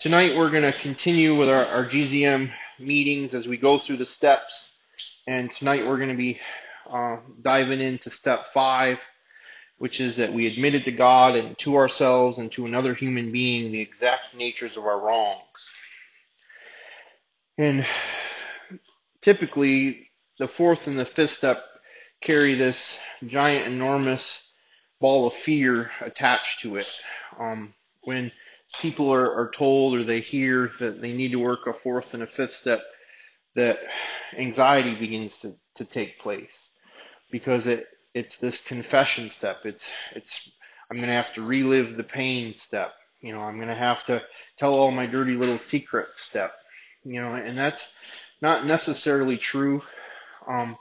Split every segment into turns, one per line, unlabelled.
Tonight we're going to continue with our, our GZM meetings as we go through the steps. And tonight we're going to be uh, diving into step five, which is that we admitted to God and to ourselves and to another human being the exact natures of our wrongs. And typically, the fourth and the fifth step carry this giant, enormous ball of fear attached to it. Um, when people are, are told or they hear that they need to work a fourth and a fifth step, that anxiety begins to, to take place because it it's this confession step. It's it's I'm going to have to relive the pain step. You know, I'm going to have to tell all my dirty little secrets step. You know, and that's not necessarily true. Um,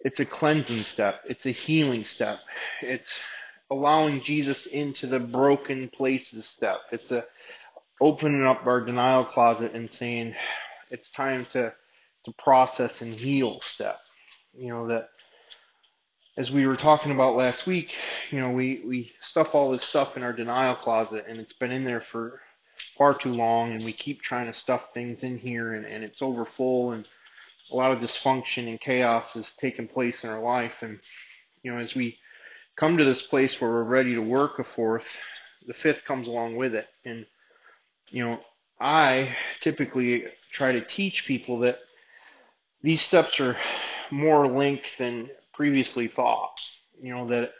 it's a cleansing step. It's a healing step. It's allowing Jesus into the broken places step. It's a opening up our denial closet and saying it's time to to process and heal step. You know that as we were talking about last week, you know, we, we stuff all this stuff in our denial closet and it's been in there for far too long and we keep trying to stuff things in here and, and it's over full and a lot of dysfunction and chaos is taking place in our life and you know, as we come to this place where we're ready to work a fourth, the fifth comes along with it. And, you know, I typically try to teach people that these steps are more linked than previously thought. You know, that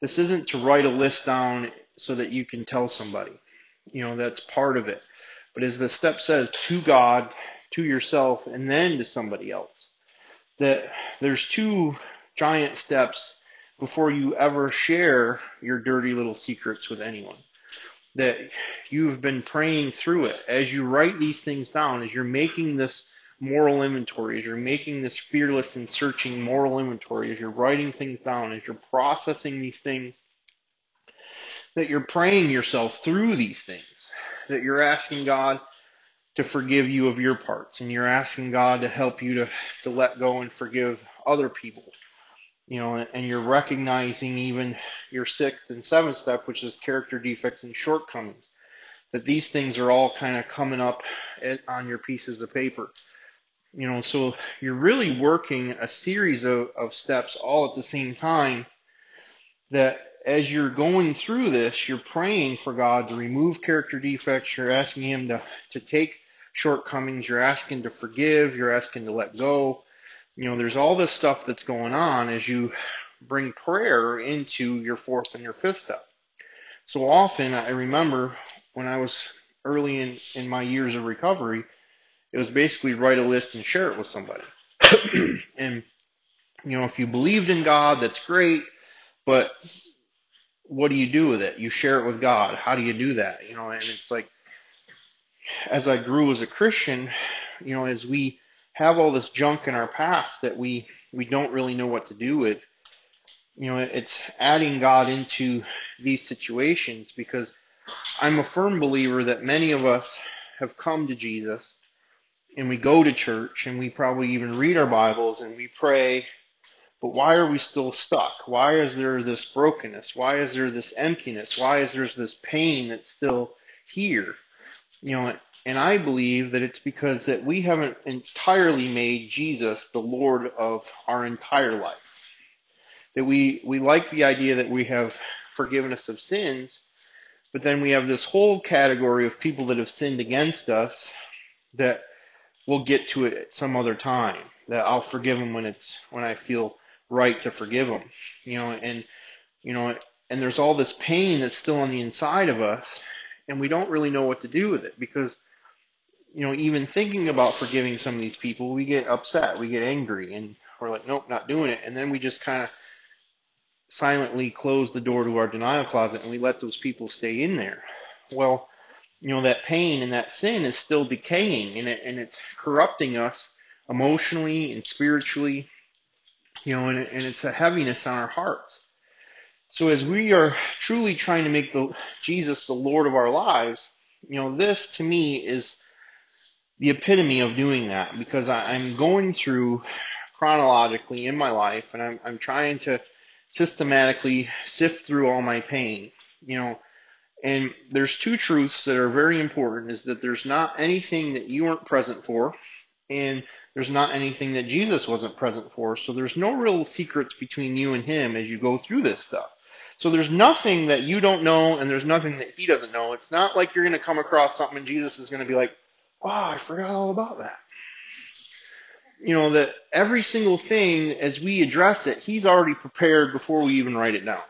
this isn't to write a list down so that you can tell somebody. You know, that's part of it. But as the step says, to God, to yourself, and then to somebody else. That there's two giant steps before you ever share your dirty little secrets with anyone. That you've been praying through it. As you write these things down, as you're making this moral inventory, as you're making this fearless and searching moral inventory, as you're writing things down, as you're processing these things, that you're praying yourself through these things. That you're asking God to forgive you of your parts, and you're asking God to help you to, to let go and forgive other people you know, and you're recognizing even your sixth and seventh step, which is character defects and shortcomings, that these things are all kind of coming up on your pieces of paper. You know, so you're really working a series of, of steps all at the same time that as you're going through this, you're praying for God to remove character defects, you're asking Him to, to take shortcomings, you're asking to forgive, you're asking to let go, you know, there's all this stuff that's going on as you bring prayer into your fourth and your fifth step. So often, I remember when I was early in, in my years of recovery, it was basically write a list and share it with somebody. and, you know, if you believed in God, that's great, but what do you do with it? You share it with God. How do you do that? You know, and it's like, as I grew as a Christian, you know, as we have all this junk in our past that we we don't really know what to do with. You know, it's adding God into these situations because I'm a firm believer that many of us have come to Jesus and we go to church and we probably even read our Bibles and we pray, but why are we still stuck? Why is there this brokenness? Why is there this emptiness? Why is there this pain that's still here? You know, and I believe that it's because that we haven't entirely made Jesus the Lord of our entire life. That we, we like the idea that we have forgiveness of sins, but then we have this whole category of people that have sinned against us that we'll get to it at some other time. That I'll forgive them when it's when I feel right to forgive them. You know, and you know, and there's all this pain that's still on the inside of us, and we don't really know what to do with it because you know, even thinking about forgiving some of these people, we get upset, we get angry, and we're like, nope, not doing it. And then we just kind of silently close the door to our denial closet and we let those people stay in there. Well, you know, that pain and that sin is still decaying and, it, and it's corrupting us emotionally and spiritually, you know, and, it, and it's a heaviness on our hearts. So as we are truly trying to make the, Jesus the Lord of our lives, you know, this to me is the epitome of doing that because I, I'm going through chronologically in my life and I'm, I'm trying to systematically sift through all my pain, you know, And there's two truths that are very important is that there's not anything that you weren't present for and there's not anything that Jesus wasn't present for. So there's no real secrets between you and him as you go through this stuff. So there's nothing that you don't know and there's nothing that he doesn't know. It's not like you're going to come across something and Jesus is going to be like, "Oh, I forgot all about that." You know, that every single thing as we address it, he's already prepared before we even write it down.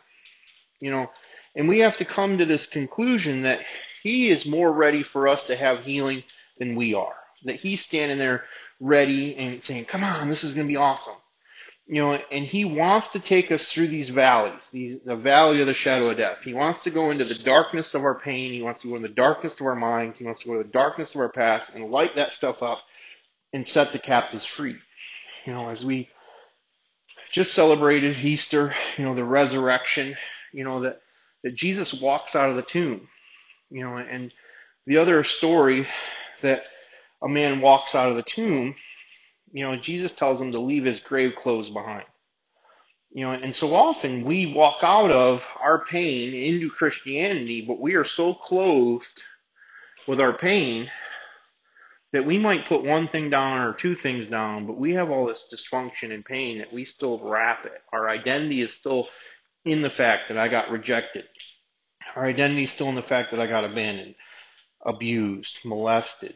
You know, and we have to come to this conclusion that he is more ready for us to have healing than we are. That he's standing there ready and saying, "Come on, this is going to be awesome." You know, and he wants to take us through these valleys, these, the valley of the shadow of death. He wants to go into the darkness of our pain. He wants to go in the darkness of our minds. He wants to go to the darkness of our past and light that stuff up and set the captives free. You know, as we just celebrated Easter, you know, the resurrection, you know, that, that Jesus walks out of the tomb. You know, and the other story that a man walks out of the tomb, you know, Jesus tells him to leave his grave clothes behind. You know, and so often we walk out of our pain into Christianity, but we are so clothed with our pain that we might put one thing down or two things down, but we have all this dysfunction and pain that we still wrap it. Our identity is still in the fact that I got rejected. Our identity is still in the fact that I got abandoned, abused, molested,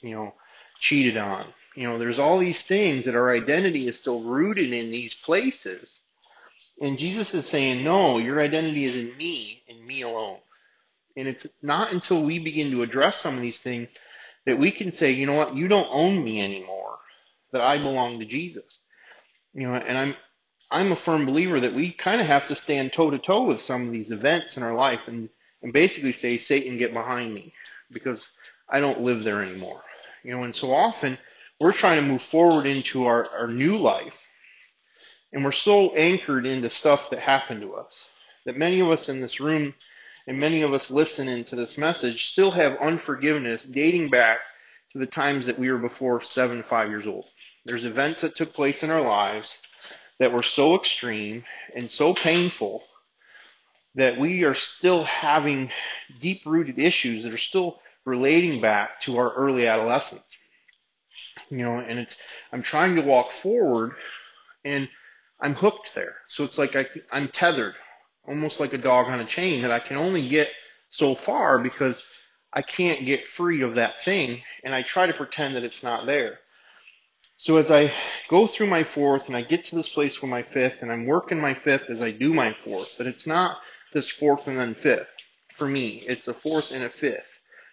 you know, cheated on. You know, there's all these things that our identity is still rooted in these places. And Jesus is saying, no, your identity is in me and me alone. And it's not until we begin to address some of these things that we can say, you know what, you don't own me anymore, that I belong to Jesus. You know, and I'm I'm a firm believer that we kind of have to stand toe to toe with some of these events in our life and and basically say, Satan, get behind me, because I don't live there anymore. You know, and so often we're trying to move forward into our, our new life, and we're so anchored into stuff that happened to us that many of us in this room and many of us listening to this message still have unforgiveness dating back to the times that we were before seven, to five years old. There's events that took place in our lives that were so extreme and so painful that we are still having deep rooted issues that are still relating back to our early adolescence. You know, and it's, I'm trying to walk forward and I'm hooked there. So it's like I, I'm tethered, almost like a dog on a chain that I can only get so far because I can't get free of that thing and I try to pretend that it's not there. So as I go through my fourth and I get to this place for my fifth and I'm working my fifth as I do my fourth, but it's not this fourth and then fifth. For me, it's a fourth and a fifth.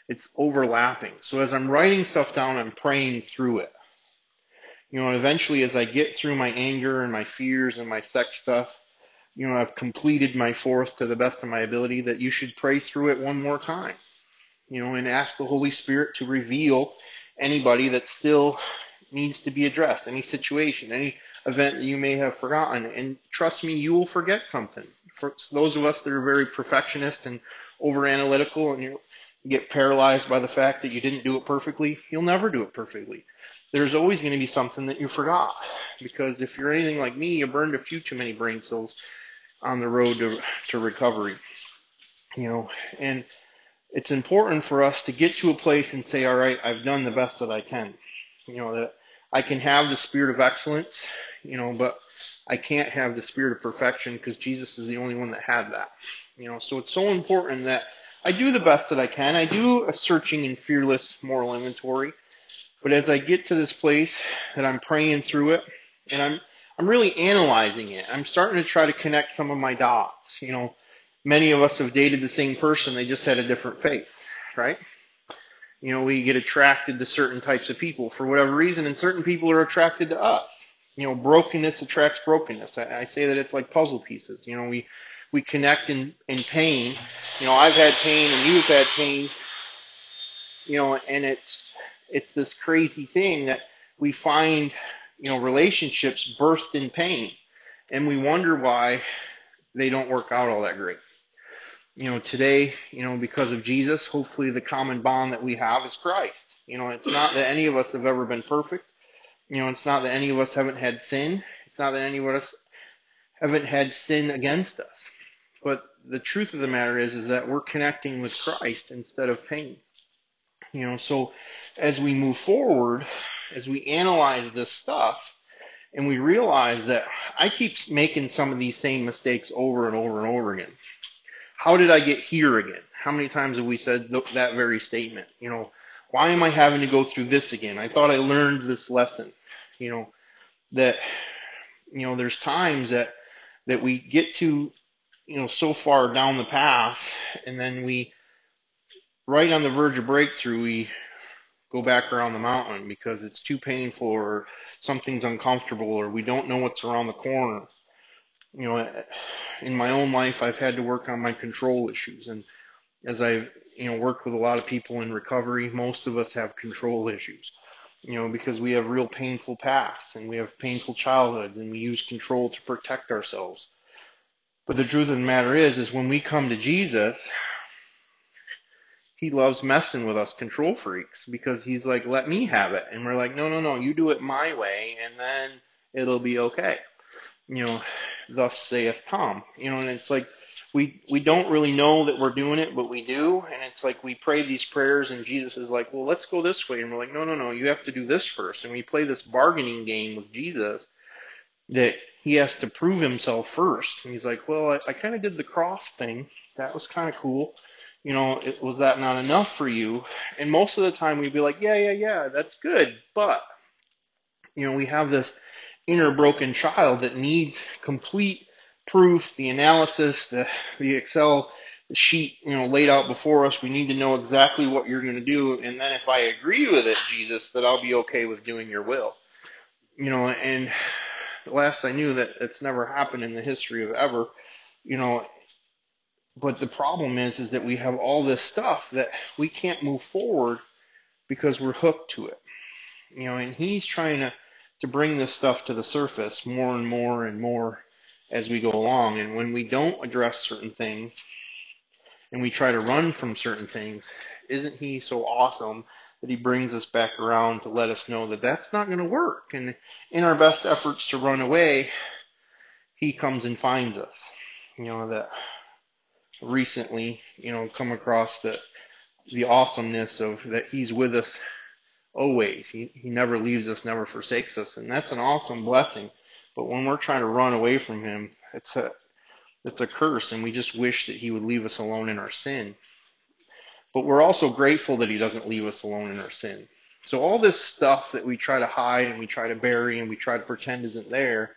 It's overlapping. So as I'm writing stuff down, I'm praying through it. You know, and eventually as I get through my anger and my fears and my sex stuff, you know, I've completed my fourth to the best of my ability that you should pray through it one more time. You know, and ask the Holy Spirit to reveal anybody that still needs to be addressed, any situation, any event that you may have forgotten. And trust me, you will forget something. For those of us that are very perfectionist and over analytical and you get paralyzed by the fact that you didn't do it perfectly, you'll never do it perfectly. There's always going to be something that you forgot. Because if you're anything like me, you burned a few too many brain cells on the road to, to recovery. You know, and it's important for us to get to a place and say, all right, I've done the best that I can. You know, that I can have the spirit of excellence, you know, but I can't have the spirit of perfection because Jesus is the only one that had that. You know, so it's so important that I do the best that I can. I do a searching and fearless moral inventory. But as I get to this place that I'm praying through it and I'm I'm really analyzing it. I'm starting to try to connect some of my dots. You know, many of us have dated the same person, they just had a different face, right? You know, we get attracted to certain types of people for whatever reason, and certain people are attracted to us. You know, brokenness attracts brokenness. I, I say that it's like puzzle pieces. You know, we we connect in in pain. You know, I've had pain and you've had pain. You know, and it's it's this crazy thing that we find you know, relationships burst in pain. And we wonder why they don't work out all that great. You know, today, you know, because of Jesus, hopefully the common bond that we have is Christ. You know, it's not that any of us have ever been perfect. You know, it's not that any of us haven't had sin. It's not that any of us haven't had sin against us. But the truth of the matter is is that we're connecting with Christ instead of pain. You know, so as we move forward, as we analyze this stuff, and we realize that I keep making some of these same mistakes over and over and over again. How did I get here again? How many times have we said th- that very statement? You know, why am I having to go through this again? I thought I learned this lesson. You know, that you know, there's times that that we get to you know so far down the path and then we right on the verge of breakthrough we go back around the mountain because it's too painful or something's uncomfortable or we don't know what's around the corner. You know in my own life I've had to work on my control issues and as I've you know worked with a lot of people in recovery most of us have control issues you know because we have real painful pasts and we have painful childhoods and we use control to protect ourselves but the truth of the matter is, is when we come to Jesus, he loves messing with us control freaks because he's like, let me have it. And we're like, no, no, no, you do it my way and then it'll be okay. You know, thus saith Tom. You know, and it's like, we, we don't really know that we're doing it, but we do. And it's like we pray these prayers and Jesus is like, well, let's go this way. And we're like, no, no, no, you have to do this first. And we play this bargaining game with Jesus that he has to prove himself first. And he's like, well, I, I kind of did the cross thing. That was kind of cool. You know, it, was that not enough for you? And most of the time we'd be like, yeah, yeah, yeah, that's good. But, you know, we have this inner broken child that needs complete proof, the analysis, the, the Excel sheet, you know, laid out before us. We need to know exactly what you're going to do. And then if I agree with it, Jesus, that I'll be okay with doing your will. You know, and last I knew that it's never happened in the history of ever, you know. But the problem is, is that we have all this stuff that we can't move forward because we're hooked to it, you know. And he's trying to to bring this stuff to the surface more and more and more as we go along. And when we don't address certain things and we try to run from certain things, isn't he so awesome that he brings us back around to let us know that that's not going to work. And in our best efforts to run away, he comes and finds us. You know, that recently, you know, come across the, the awesomeness of that he's with us always. He, he never leaves us, never forsakes us. And that's an awesome blessing. But when we're trying to run away from him, it's a, it's a curse and we just wish that he would leave us alone in our sin. But we're also grateful that He doesn't leave us alone in our sin. So all this stuff that we try to hide and we try to bury and we try to pretend isn't there,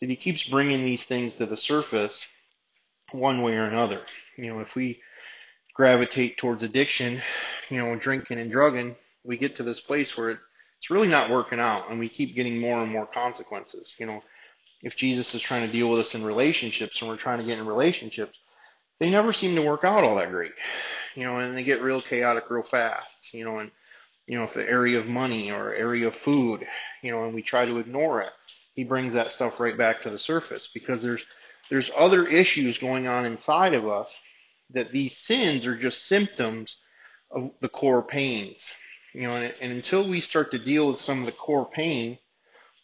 that He keeps bringing these things to the surface one way or another. You know, if we gravitate towards addiction, you know, drinking and drugging, we get to this place where it's really not working out and we keep getting more and more consequences. You know, if Jesus is trying to deal with us in relationships and we're trying to get in relationships, they never seem to work out all that great you know, and they get real chaotic real fast, you know, and you know, if the area of money or area of food, you know, and we try to ignore it, he brings that stuff right back to the surface because there's there's other issues going on inside of us that these sins are just symptoms of the core pains. You know, and, and until we start to deal with some of the core pain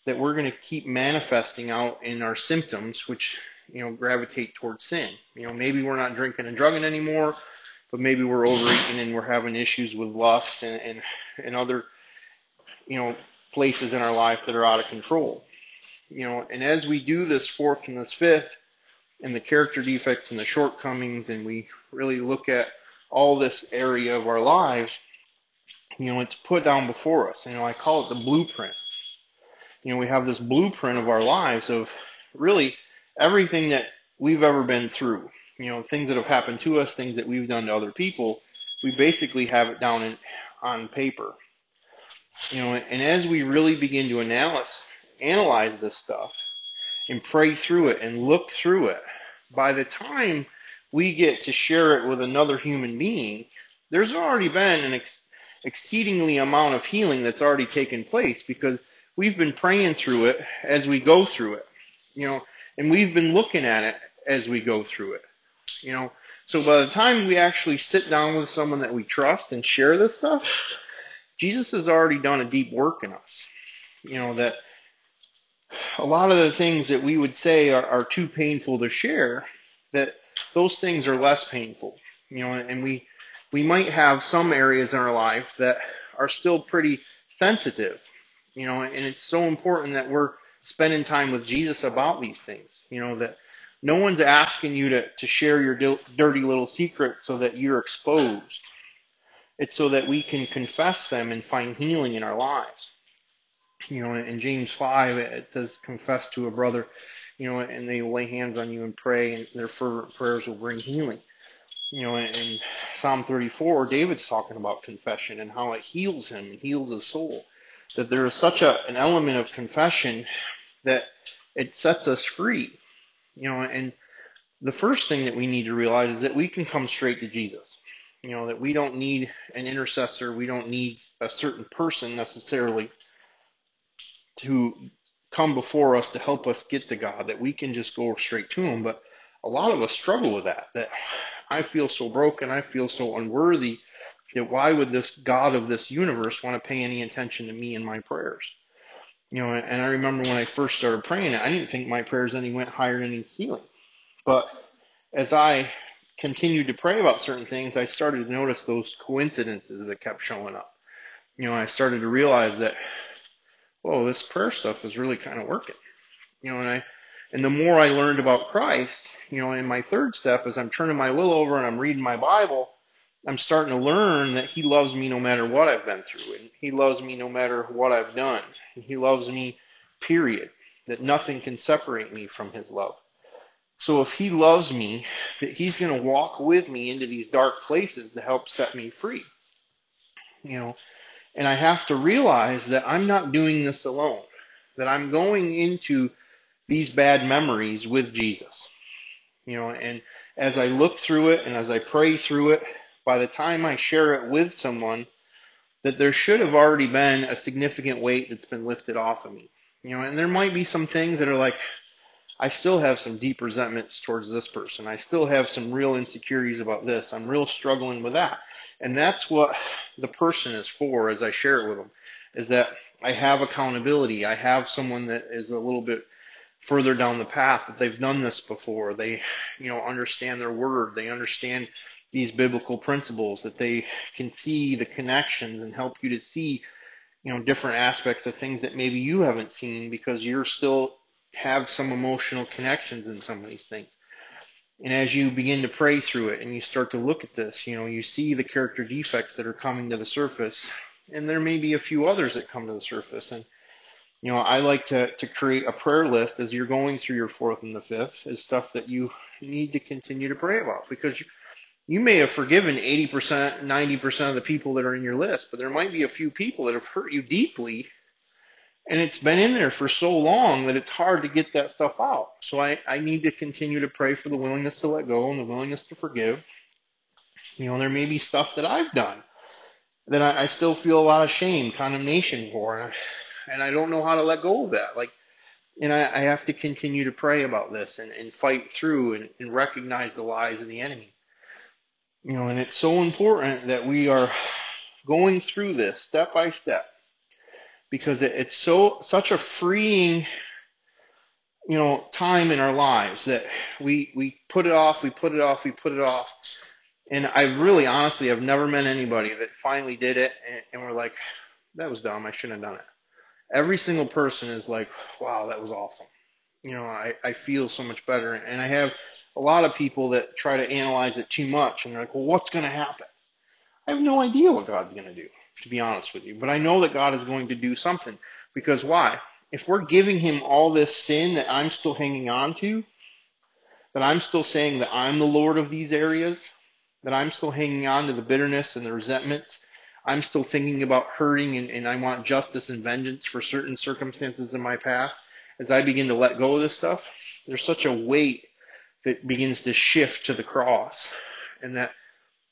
that we're going to keep manifesting out in our symptoms, which you know gravitate towards sin. You know, maybe we're not drinking and drugging anymore but maybe we're overeating and we're having issues with lust and, and, and other, you know, places in our life that are out of control. You know, and as we do this fourth and this fifth, and the character defects and the shortcomings, and we really look at all this area of our lives, you know, it's put down before us. You know, I call it the blueprint. You know, we have this blueprint of our lives of really everything that we've ever been through you know, things that have happened to us, things that we've done to other people, we basically have it down in, on paper. You know, and as we really begin to analyze, analyze this stuff and pray through it and look through it, by the time we get to share it with another human being, there's already been an ex- exceedingly amount of healing that's already taken place because we've been praying through it as we go through it. You know, and we've been looking at it as we go through it. You know, so by the time we actually sit down with someone that we trust and share this stuff, Jesus has already done a deep work in us. You know, that a lot of the things that we would say are, are too painful to share, that those things are less painful. You know, and we we might have some areas in our life that are still pretty sensitive. You know, and it's so important that we're spending time with Jesus about these things. You know, that no one's asking you to, to share your dirty little secrets so that you're exposed. It's so that we can confess them and find healing in our lives. You know, in James 5, it says, confess to a brother, you know, and they lay hands on you and pray, and their fervent prayers will bring healing. You know, in Psalm 34, David's talking about confession and how it heals him and heals his soul. That there is such a, an element of confession that it sets us free. You know, and the first thing that we need to realize is that we can come straight to Jesus. You know, that we don't need an intercessor, we don't need a certain person necessarily to come before us to help us get to God, that we can just go straight to Him. But a lot of us struggle with that, that I feel so broken, I feel so unworthy, that why would this God of this universe want to pay any attention to me and my prayers? You know, and I remember when I first started praying, I didn't think my prayers any went higher than any ceiling. But as I continued to pray about certain things, I started to notice those coincidences that kept showing up. You know, I started to realize that whoa, this prayer stuff is really kind of working. You know, and I, and the more I learned about Christ, you know, in my third step, as I'm turning my will over and I'm reading my Bible, I'm starting to learn that He loves me no matter what I've been through, and He loves me no matter what I've done. And he loves me, period. That nothing can separate me from His love. So if He loves me, that He's going to walk with me into these dark places to help set me free. You know, and I have to realize that I'm not doing this alone, that I'm going into these bad memories with Jesus. You know, and as I look through it and as I pray through it, by the time I share it with someone, that there should have already been a significant weight that's been lifted off of me. You know, and there might be some things that are like, I still have some deep resentments towards this person. I still have some real insecurities about this. I'm real struggling with that. And that's what the person is for as I share it with them, is that I have accountability. I have someone that is a little bit further down the path that they've done this before. They, you know, understand their word. They understand these biblical principles that they can see the connections and help you to see, you know, different aspects of things that maybe you haven't seen because you're still have some emotional connections in some of these things. And as you begin to pray through it and you start to look at this, you know, you see the character defects that are coming to the surface, and there may be a few others that come to the surface. And, you know, I like to, to create a prayer list as you're going through your fourth and the fifth is stuff that you need to continue to pray about because you, may have forgiven 80%, 90% of the people that are in your list, but there might be a few people that have hurt you deeply and it's been in there for so long that it's hard to get that stuff out. So I, I need to continue to pray for the willingness to let go and the willingness to forgive. You know, there may be stuff that I've done that I, I still feel a lot of shame, condemnation for, and I, and I don't know how to let go of that. Like, and I, I have to continue to pray about this and, and fight through and, and recognize the lies of the enemy. You know, and it's so important that we are going through this step by step because it, it's so such a freeing you know time in our lives that we we put it off, we put it off, we put it off. And I really honestly I've never met anybody that finally did it and, and we're like, that was dumb, I shouldn't have done it. Every single person is like, wow, that was awesome. You know, I, I feel so much better. And I have a lot of people that try to analyze it too much and they're like, well, what's going to happen? I have no idea what God's going to do to be honest with you. But I know that God is going to do something. Because why? If we're giving him all this sin that I'm still hanging on to, that I'm still saying that I'm the Lord of these areas, that I'm still hanging on to the bitterness and the resentments, I'm still thinking about hurting and, and I want justice and vengeance for certain circumstances in my past, as I begin to let go of this stuff, there's such a weight that begins to shift to the cross. And that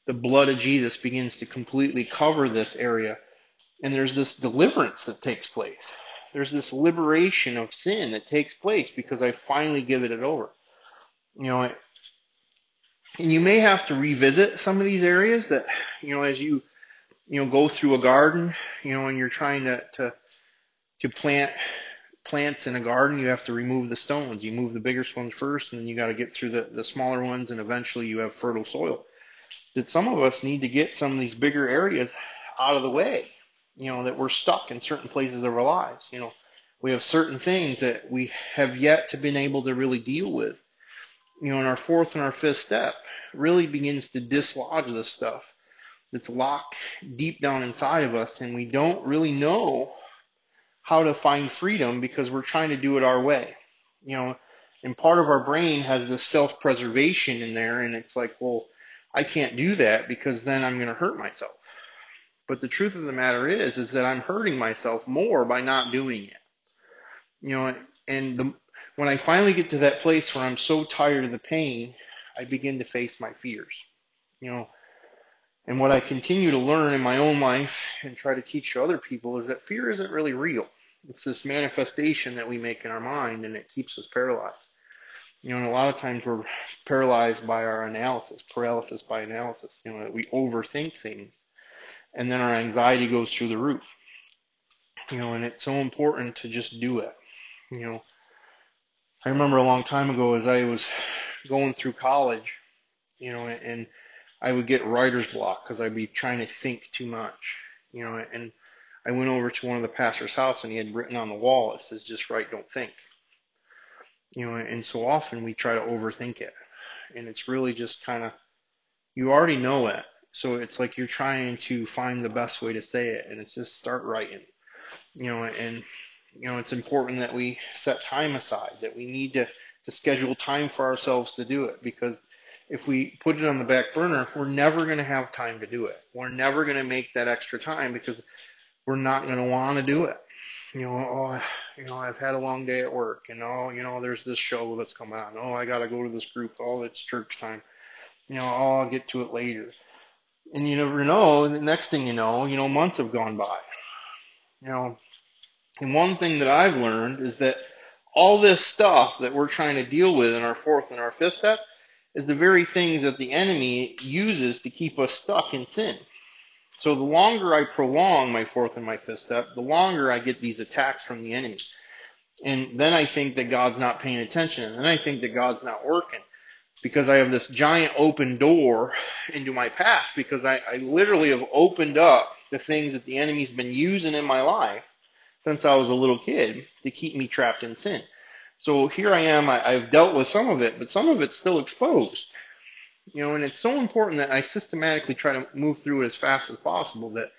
the blood of Jesus begins to completely cover this area. And there's this deliverance that takes place. There's this liberation of sin that takes place because I finally give it over. You know, and you may have to revisit some of these areas that, you know, as you, you know, go through a garden, you know, and you're trying to, to, to plant plants in a garden, you have to remove the stones. You move the bigger ones first, and then you got to get through the, the smaller ones, and eventually you have fertile soil. That some of us need to get some of these bigger areas out of the way. You know, that we're stuck in certain places of our lives. You know, we have certain things that we have yet to been able to really deal with. You know, in our fourth and our fifth step really begins to dislodge this stuff that's locked deep down inside of us, and we don't really know how to find freedom because we're trying to do it our way. You know, and part of our brain has this self-preservation in there, and it's like, well, I can't do that because then I'm going to hurt myself. But the truth of the matter is, is that I'm hurting myself more by not doing it. You know, and the, when I finally get to that place where I'm so tired of the pain, I begin to face my fears. You know, and what I continue to learn in my own life and try to teach to other people is that fear isn't really real. It's this manifestation that we make in our mind and it keeps us paralyzed. You know, and a lot of times we're paralyzed by our analysis, paralysis by analysis. You know, we overthink things and then our anxiety goes through the roof. You know, and it's so important to just do it. You know, I remember a long time ago as I was going through college, you know, and I would get writer's block because I'd be trying to think too much, you know, and I went over to one of the pastor's house and he had written on the wall, it says, just write, don't think. You know, and so often we try to overthink it. And it's really just kind of, you already know it. So it's like you're trying to find the best way to say it. And it's just start writing. You know, and, you know, it's important that we set time aside, that we need to, to schedule time for ourselves to do it because if we put it on the back burner, we're never going to have time to do it. We're never going to make that extra time because we're not going to want to do it. You know, oh, you know, I've had a long day at work, and oh, you know, there's this show that's coming on. Oh, I got to go to this group. Oh, it's church time. You know, oh, I'll get to it later. And you never know. The next thing you know, you know, months have gone by. You know, and one thing that I've learned is that all this stuff that we're trying to deal with in our fourth and our fifth step is the very things that the enemy uses to keep us stuck in sin. So the longer I prolong my fourth and my fifth step, the longer I get these attacks from the enemy. And then I think that God's not paying attention. And then I think that God's not working. Because I have this giant open door into my past. Because I, I literally have opened up the things that the enemy's been using in my life since I was a little kid to keep me trapped in sin. So here I am, I, I've dealt with some of it, but some of it's still exposed. You know, and it's so important that I systematically try to move through it as fast as possible that,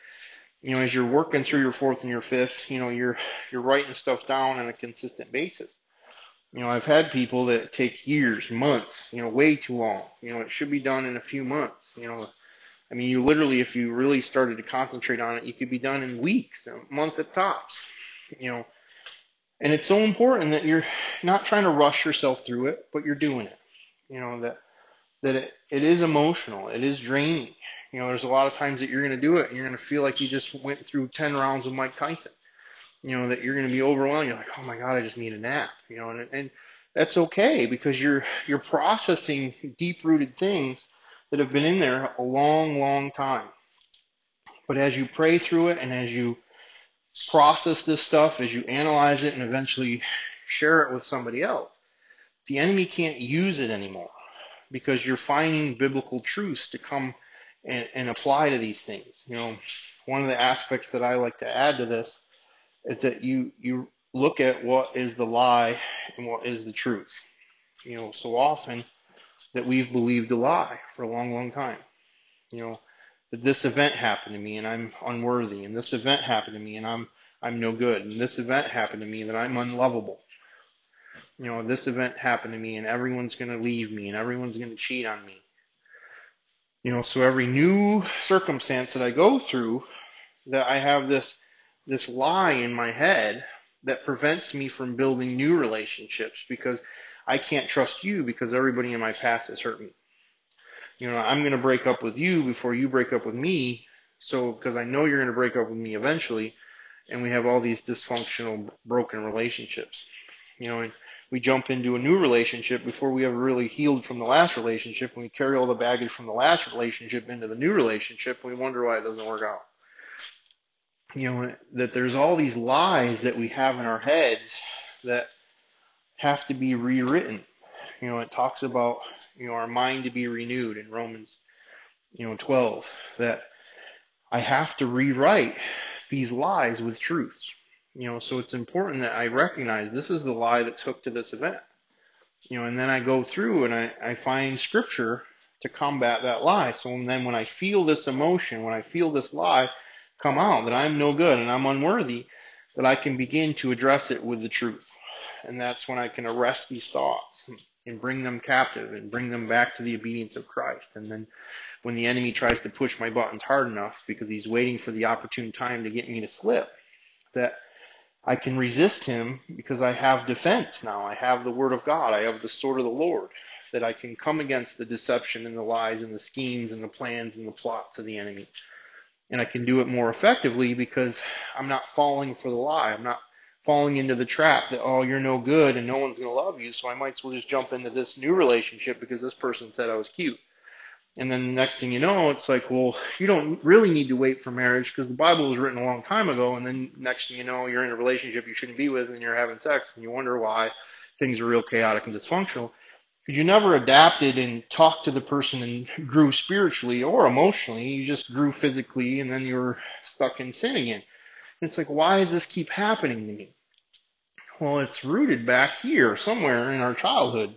you know, as you're working through your fourth and your fifth, you know, you're, you're writing stuff down on a consistent basis. You know, I've had people that take years, months, you know, way too long. You know, it should be done in a few months. You know, I mean, you literally, if you really started to concentrate on it, you could be done in weeks, a month at tops. You know, and it's so important that you're not trying to rush yourself through it, but you're doing it. You know, that that it, it is emotional. It is draining. You know, there's a lot of times that you're going to do it and you're going to feel like you just went through 10 rounds with Mike Tyson. You know, that you're going to be overwhelmed. You're like, oh my God, I just need a nap. You know, and, and that's okay because you're, you're processing deep rooted things that have been in there a long, long time. But as you pray through it and as you process this stuff, as you analyze it and eventually share it with somebody else, the enemy can't use it anymore because you're finding biblical truths to come and, and apply to these things. You know, one of the aspects that I like to add to this is that you you look at what is the lie and what is the truth. You know, so often that we've believed a lie for a long, long time. You know, that this event happened to me and I'm unworthy, and this event happened to me and I'm I'm no good, and this event happened to me that I'm unlovable you know, this event happened to me and everyone's going to leave me and everyone's going to cheat on me. You know, so every new circumstance that I go through, that I have this, this lie in my head that prevents me from building new relationships because I can't trust you because everybody in my past has hurt me. You know, I'm going to break up with you before you break up with me. So, because I know you're going to break up with me eventually, and we have all these dysfunctional, broken relationships. You know, and we jump into a new relationship before we ever really healed from the last relationship, and we carry all the baggage from the last relationship into the new relationship, and we wonder why it doesn't work out. You know, that there's all these lies that we have in our heads that have to be rewritten. You know, it talks about, you know, our mind to be renewed in Romans, you know, 12, that I have to rewrite these lies with truths. You know, so it's important that I recognize this is the lie that took to this event. You know, and then I go through and I, I find scripture to combat that lie. So then when I feel this emotion, when I feel this lie come out that I'm no good and I'm unworthy, that I can begin to address it with the truth. And that's when I can arrest these thoughts and bring them captive and bring them back to the obedience of Christ. And then when the enemy tries to push my buttons hard enough because he's waiting for the opportune time to get me to slip, that I can resist him because I have defense now. I have the word of God. I have the sword of the Lord that I can come against the deception and the lies and the schemes and the plans and the plots of the enemy. And I can do it more effectively because I'm not falling for the lie. I'm not falling into the trap that, oh, you're no good and no one's going to love you, so I might as well just jump into this new relationship because this person said I was cute. And then the next thing you know, it's like, well, you don't really need to wait for marriage because the Bible was written a long time ago. And then next thing you know, you're in a relationship you shouldn't be with and you're having sex and you wonder why things are real chaotic and dysfunctional. Because you never adapted and talked to the person and grew spiritually or emotionally. You just grew physically and then you were stuck in sin again. And it's like, why does this keep happening to me? Well, it's rooted back here somewhere in our childhood,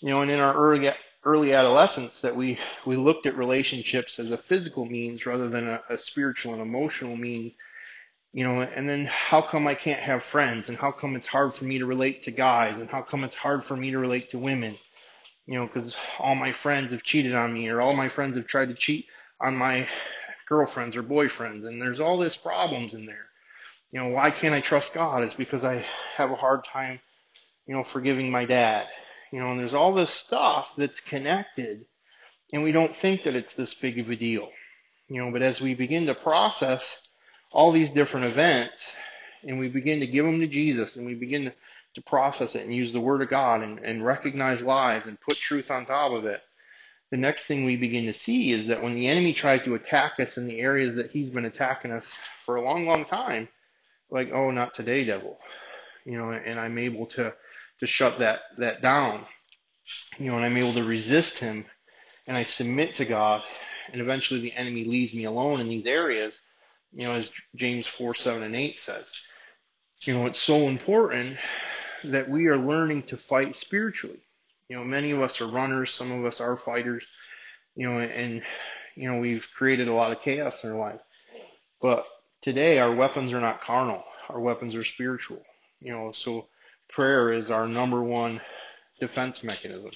you know, and in our early early adolescence that we we looked at relationships as a physical means rather than a, a spiritual and emotional means, you know. And then how come I can't have friends, and how come it's hard for me to relate to guys, and how come it's hard for me to relate to women, you know, because all my friends have cheated on me, or all my friends have tried to cheat on my girlfriends or boyfriends, and there's all this problems in there you know, why can't I trust God? It's because I have a hard time, you know, forgiving my dad. You know, and there's all this stuff that's connected, and we don't think that it's this big of a deal. You know, but as we begin to process all these different events, and we begin to give them to Jesus, and we begin to, to process it and use the Word of God and, and recognize lies and put truth on top of it, the next thing we begin to see is that when the enemy tries to attack us in the areas that he's been attacking us for a long, long time, like, oh, not today, devil. You know, and I'm able to, to shut that, that down. You know, and I'm able to resist him and I submit to God and eventually the enemy leaves me alone in these areas, you know, as James 4, 7, and 8 says. You know, it's so important that we are learning to fight spiritually. You know, many of us are runners, some of us are fighters, you know, and, you know, we've created a lot of chaos in our life. But Today, our weapons are not carnal. Our weapons are spiritual. You know, so prayer is our number one defense mechanism.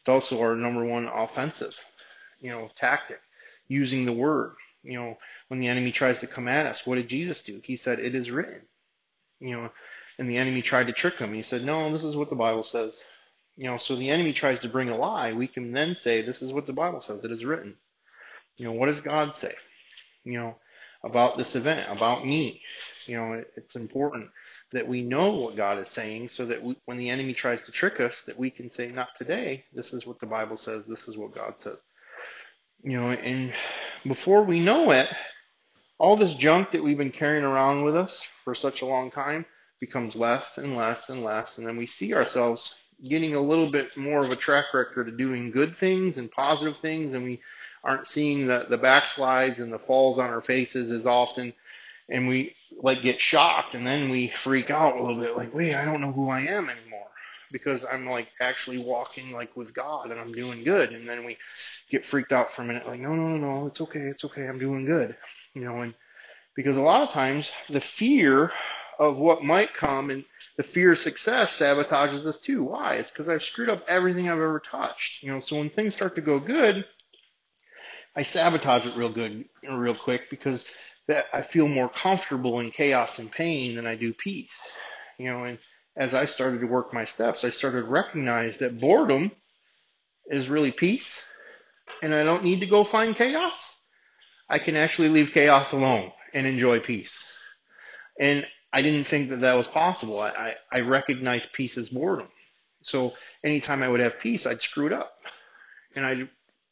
It's also our number one offensive, you know, tactic. Using the word. You know, when the enemy tries to come at us, what did Jesus do? He said, It is written. You know, and the enemy tried to trick him. He said, No, this is what the Bible says. You know, so the enemy tries to bring a lie. We can then say, This is what the Bible says. It is written. You know, what does God say? You know, about this event, about me. You know, it, it's important that we know what God is saying so that we, when the enemy tries to trick us, that we can say, not today. This is what the Bible says. This is what God says. You know, and before we know it, all this junk that we've been carrying around with us for such a long time becomes less and less and less. And then we see ourselves getting a little bit more of a track record of doing good things and positive things, and we aren't seeing the, the backslides and the falls on our faces as often. And we like get shocked and then we freak out a little bit like, wait, I don't know who I am anymore because I'm like actually walking like with God and I'm doing good. And then we get freaked out for a minute like, no, no, no, no, it's okay. It's okay. I'm doing good. You know, and because a lot of times the fear of what might come and the fear of success sabotages us too. Why? It's because I've screwed up everything I've ever touched. You know, so when things start to go good, I sabotage it real good, real quick because that I feel more comfortable in chaos and pain than I do peace. You know, and as I started to work my steps, I started to recognize that boredom is really peace, and I don't need to go find chaos. I can actually leave chaos alone and enjoy peace. And I didn't think that that was possible. I, I, I recognized peace as boredom. So anytime I would have peace, I'd screw it up. And I'd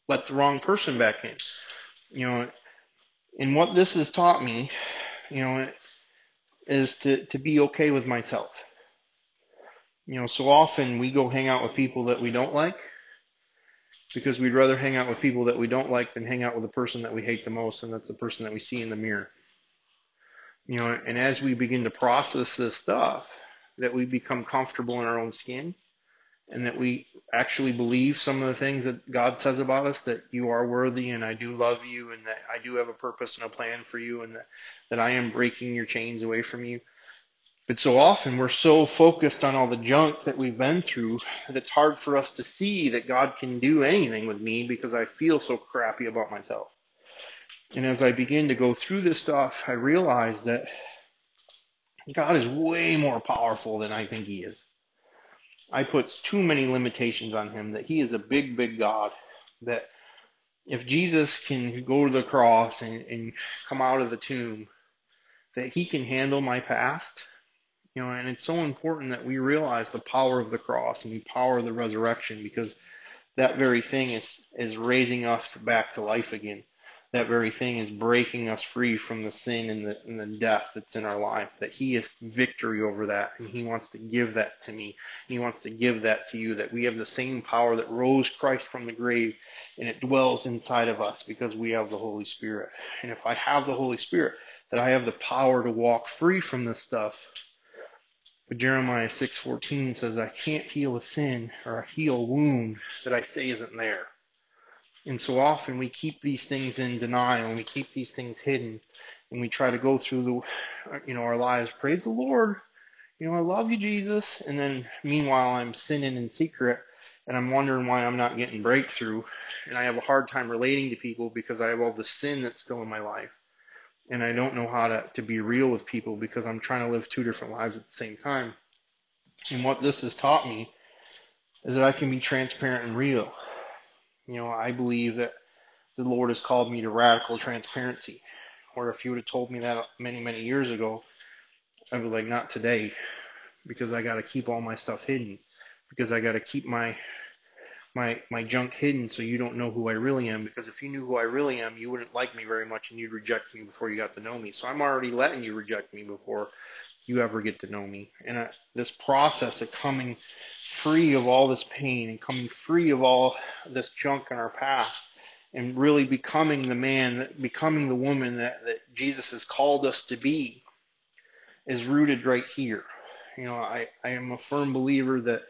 let the wrong person back in. You know, and what this has taught me, you know, is to, to be okay with myself. You know, so often we go hang out with people that we don't like because we'd rather hang out with people that we don't like than hang out with the person that we hate the most, and that's the person that we see in the mirror. You know, and as we begin to process this stuff, that we become comfortable in our own skin, and that we actually believe some of the things that God says about us that you are worthy and I do love you and that I do have a purpose and a plan for you and that, that I am breaking your chains away from you. But so often we're so focused on all the junk that we've been through that it's hard for us to see that God can do anything with me because I feel so crappy about myself. And as I begin to go through this stuff, I realize that God is way more powerful than I think He is. I put too many limitations on Him that He is a big, big God. That if Jesus can go to the cross and, and come out of the tomb, that He can handle my past you know, and it's so important that we realize the power of the cross and the power of the resurrection because that very thing is, is raising us back to life again. That very thing is breaking us free from the sin and the, and the death that's in our life. That He has victory over that and He wants to give that to me. He wants to give that to you. That we have the same power that rose Christ from the grave and it dwells inside of us because we have the Holy Spirit. And if I have the Holy Spirit, that I have the power to walk free from this stuff but Jeremiah 6:14 says, "I can't heal a sin or a heal a wound that I say isn't there." And so often we keep these things in denial and we keep these things hidden and we try to go through the you know our lives, praise the Lord, you know, I love you Jesus, and then meanwhile I'm sinning in secret and I'm wondering why I'm not getting breakthrough. And I have a hard time relating to people because I have all the sin that's still in my life. And I don't know how to, to be real with people because I'm trying to live two different lives at the same time. And what this has taught me is that I can be transparent and real. You know, I believe that the Lord has called me to radical transparency. Or if you would have told me that many, many years ago, I'd be like, not today, because I got to keep all my stuff hidden, because I got to keep my my my junk hidden so you don't know who I really am because if you knew who I really am you wouldn't like me very much and you'd reject me before you got to know me so I'm already letting you reject me before you ever get to know me and uh, this process of coming free of all this pain and coming free of all this junk in our past and really becoming the man becoming the woman that, that Jesus has called us to be is rooted right here you know I, I am a firm believer that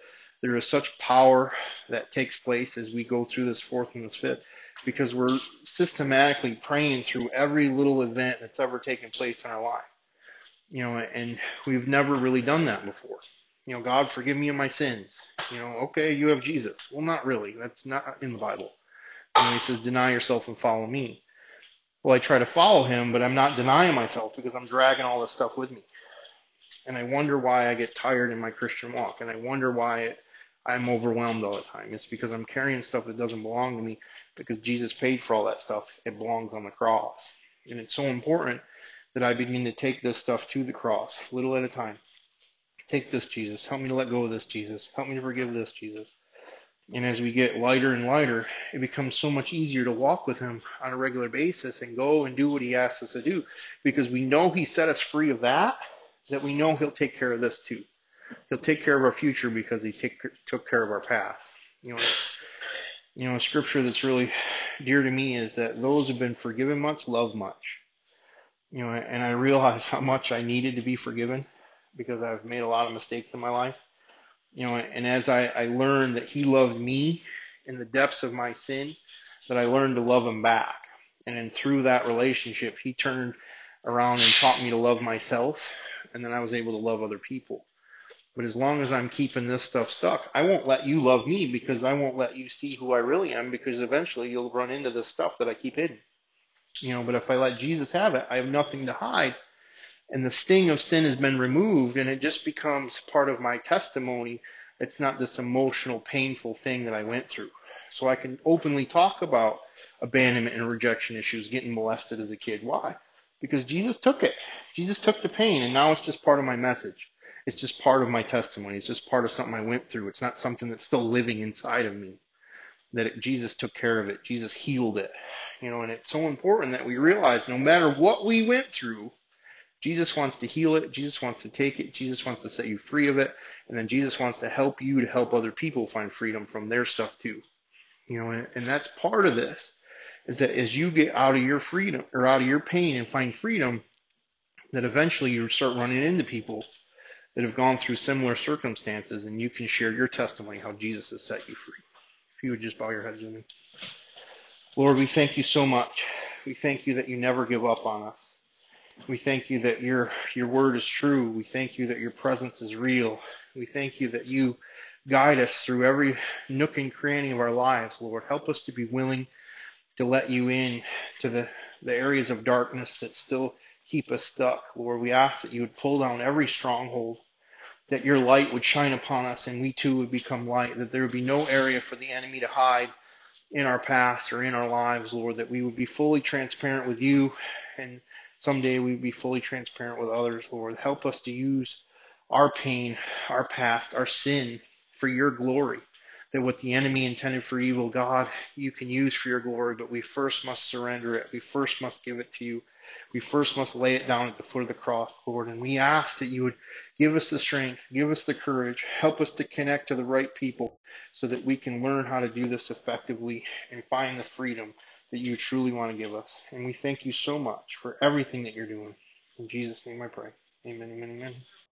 there is such power that takes place as we go through this fourth and this fifth because we're systematically praying through every little event that's ever taken place in our life. You know, and we've never really done that before. You know, God forgive me of my sins. You know, okay, you have Jesus. Well, not really. That's not in the Bible. Know, he says, deny yourself and follow me. Well, I try to follow him, but I'm not denying myself because I'm dragging all this stuff with me. And I wonder why I get tired in my Christian walk. And I wonder why I'm overwhelmed all the time. It's because I'm carrying stuff that doesn't belong to me because Jesus paid for all that stuff. It belongs on the cross. And it's so important that I begin to take this stuff to the cross, little at a time. Take this, Jesus. Help me to let go of this, Jesus. Help me to forgive this, Jesus. And as we get lighter and lighter, it becomes so much easier to walk with Him on a regular basis and go and do what He asks us to do because we know He set us free of that, that we know He'll take care of this too. He'll take care of our future because he take, took care of our past. You know, you know, a scripture that's really dear to me is that those who've been forgiven much love much. You know, and I realize how much I needed to be forgiven because I've made a lot of mistakes in my life. You know, and as I, I learned that he loved me in the depths of my sin, that I learned to love him back. And then through that relationship, he turned around and taught me to love myself, and then I was able to love other people. But as long as I'm keeping this stuff stuck, I won't let you love me because I won't let you see who I really am because eventually you'll run into this stuff that I keep hidden. You know, but if I let Jesus have it, I have nothing to hide. And the sting of sin has been removed and it just becomes part of my testimony. It's not this emotional, painful thing that I went through. So I can openly talk about abandonment and rejection issues, getting molested as a kid. Why? Because Jesus took it. Jesus took the pain and now it's just part of my message. It's just part of my testimony. It's just part of something I went through. It's not something that's still living inside of me. That it, Jesus took care of it. Jesus healed it. You know, and it's so important that we realize no matter what we went through, Jesus wants to heal it. Jesus wants to take it. Jesus wants to set you free of it. And then Jesus wants to help you to help other people find freedom from their stuff too. You know, and, and that's part of this is that as you get out of your freedom or out of your pain and find freedom, that eventually you start running into people that have gone through similar circumstances and you can share your testimony how Jesus has set you free. If you would just bow your heads with me. Lord, we thank you so much. We thank you that you never give up on us. We thank you that your your word is true. We thank you that your presence is real. We thank you that you guide us through every nook and cranny of our lives, Lord. Help us to be willing to let you in to the, the areas of darkness that still keep us stuck. Lord, we ask that you would pull down every stronghold, that your light would shine upon us and we too would become light, that there would be no area for the enemy to hide in our past or in our lives, Lord, that we would be fully transparent with you and someday we be fully transparent with others, Lord. Help us to use our pain, our past, our sin for your glory. That what the enemy intended for evil, God, you can use for your glory, but we first must surrender it. We first must give it to you. We first must lay it down at the foot of the cross, Lord. And we ask that you would give us the strength, give us the courage, help us to connect to the right people so that we can learn how to do this effectively and find the freedom that you truly want to give us. And we thank you so much for everything that you're doing. In Jesus' name I pray. Amen, amen, amen.